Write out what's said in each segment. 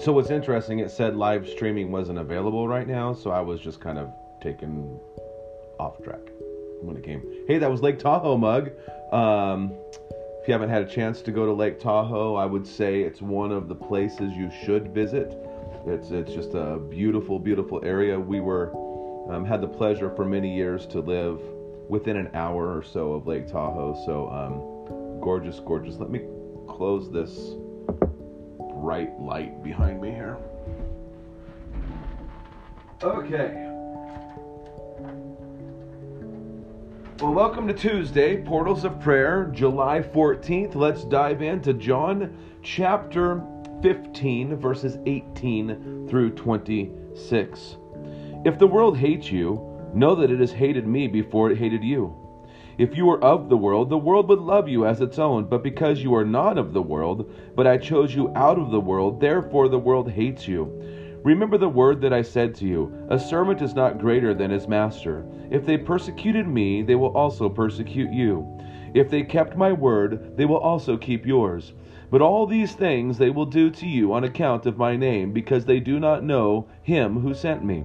so what's interesting, it said live streaming wasn't available right now, so I was just kind of taken off track when it came. Hey, that was Lake Tahoe mug. Um, if you haven't had a chance to go to Lake Tahoe, I would say it's one of the places you should visit. It's it's just a beautiful, beautiful area. We were um, had the pleasure for many years to live within an hour or so of Lake Tahoe. So um, gorgeous, gorgeous. Let me close this bright light behind me here. Okay. Well, welcome to Tuesday, Portals of Prayer, July 14th. Let's dive into John chapter 15, verses 18 through 26. If the world hates you, know that it has hated me before it hated you. If you were of the world, the world would love you as its own. But because you are not of the world, but I chose you out of the world, therefore the world hates you. Remember the word that I said to you A servant is not greater than his master. If they persecuted me, they will also persecute you. If they kept my word, they will also keep yours. But all these things they will do to you on account of my name, because they do not know him who sent me.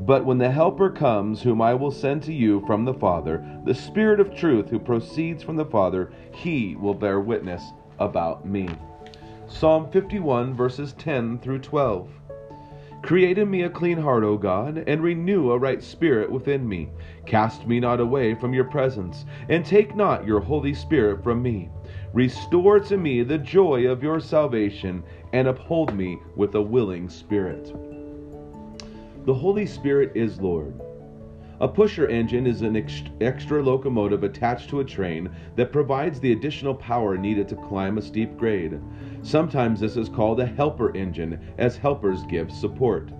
But when the Helper comes, whom I will send to you from the Father, the Spirit of truth who proceeds from the Father, he will bear witness about me. Psalm 51, verses 10 through 12. Create in me a clean heart, O God, and renew a right spirit within me. Cast me not away from your presence, and take not your Holy Spirit from me. Restore to me the joy of your salvation, and uphold me with a willing spirit. The Holy Spirit is Lord. A pusher engine is an extra locomotive attached to a train that provides the additional power needed to climb a steep grade. Sometimes this is called a helper engine, as helpers give support.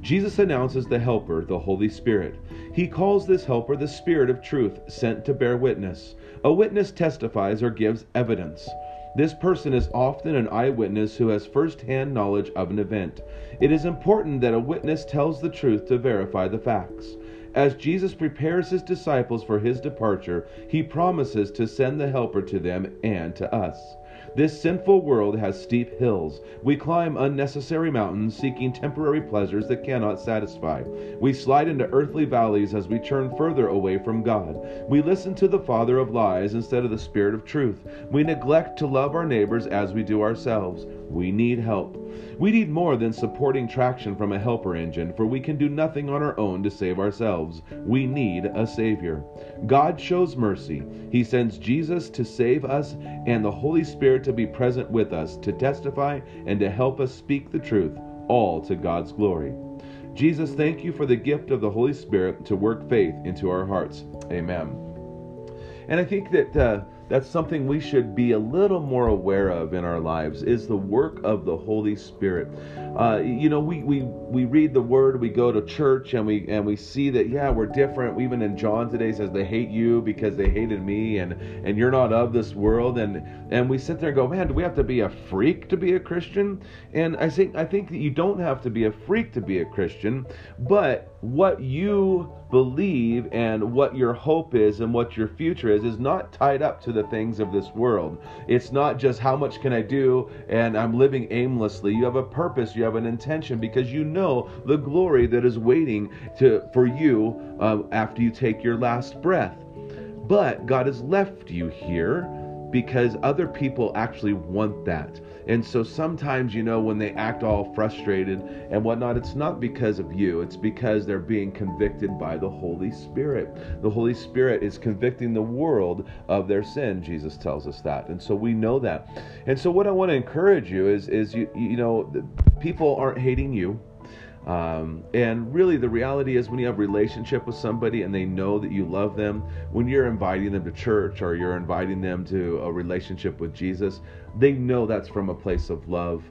Jesus announces the Helper, the Holy Spirit. He calls this Helper the Spirit of truth, sent to bear witness. A witness testifies or gives evidence. This person is often an eyewitness who has first hand knowledge of an event. It is important that a witness tells the truth to verify the facts. As Jesus prepares his disciples for his departure, he promises to send the Helper to them and to us. This sinful world has steep hills. We climb unnecessary mountains seeking temporary pleasures that cannot satisfy. We slide into earthly valleys as we turn further away from God. We listen to the father of lies instead of the spirit of truth. We neglect to love our neighbors as we do ourselves. We need help. We need more than supporting traction from a helper engine, for we can do nothing on our own to save ourselves. We need a Savior. God shows mercy. He sends Jesus to save us and the Holy Spirit to be present with us, to testify, and to help us speak the truth, all to God's glory. Jesus, thank you for the gift of the Holy Spirit to work faith into our hearts. Amen. And I think that. Uh, that's something we should be a little more aware of in our lives is the work of the Holy Spirit. Uh, you know, we, we we read the Word, we go to church, and we and we see that yeah, we're different. Even in John today says they hate you because they hated me, and and you're not of this world. And and we sit there and go, man, do we have to be a freak to be a Christian? And I think I think that you don't have to be a freak to be a Christian, but what you believe and what your hope is and what your future is is not tied up to the things of this world. It's not just how much can I do and I'm living aimlessly. You have a purpose, you have an intention because you know the glory that is waiting to for you uh, after you take your last breath. But God has left you here because other people actually want that. And so sometimes, you know, when they act all frustrated and whatnot, it's not because of you, it's because they're being convicted by the Holy Spirit. The Holy Spirit is convicting the world of their sin, Jesus tells us that. And so we know that. And so what I want to encourage you is, is you, you know, people aren't hating you um, and really, the reality is when you have a relationship with somebody and they know that you love them, when you're inviting them to church or you're inviting them to a relationship with Jesus, they know that's from a place of love.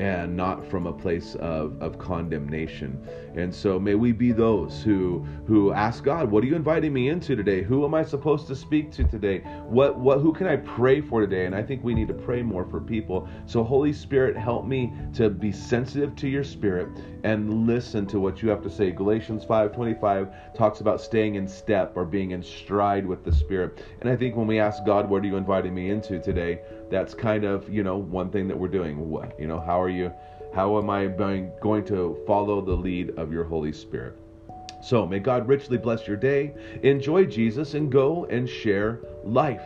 And not from a place of, of condemnation. And so may we be those who who ask God, what are you inviting me into today? Who am I supposed to speak to today? What what who can I pray for today? And I think we need to pray more for people. So Holy Spirit, help me to be sensitive to your spirit and listen to what you have to say. Galatians 5:25 talks about staying in step or being in stride with the spirit. And I think when we ask God, what are you inviting me into today? That's kind of, you know, one thing that we're doing. What, you know, how are you how am I going to follow the lead of your Holy Spirit? So may God richly bless your day. Enjoy Jesus and go and share life.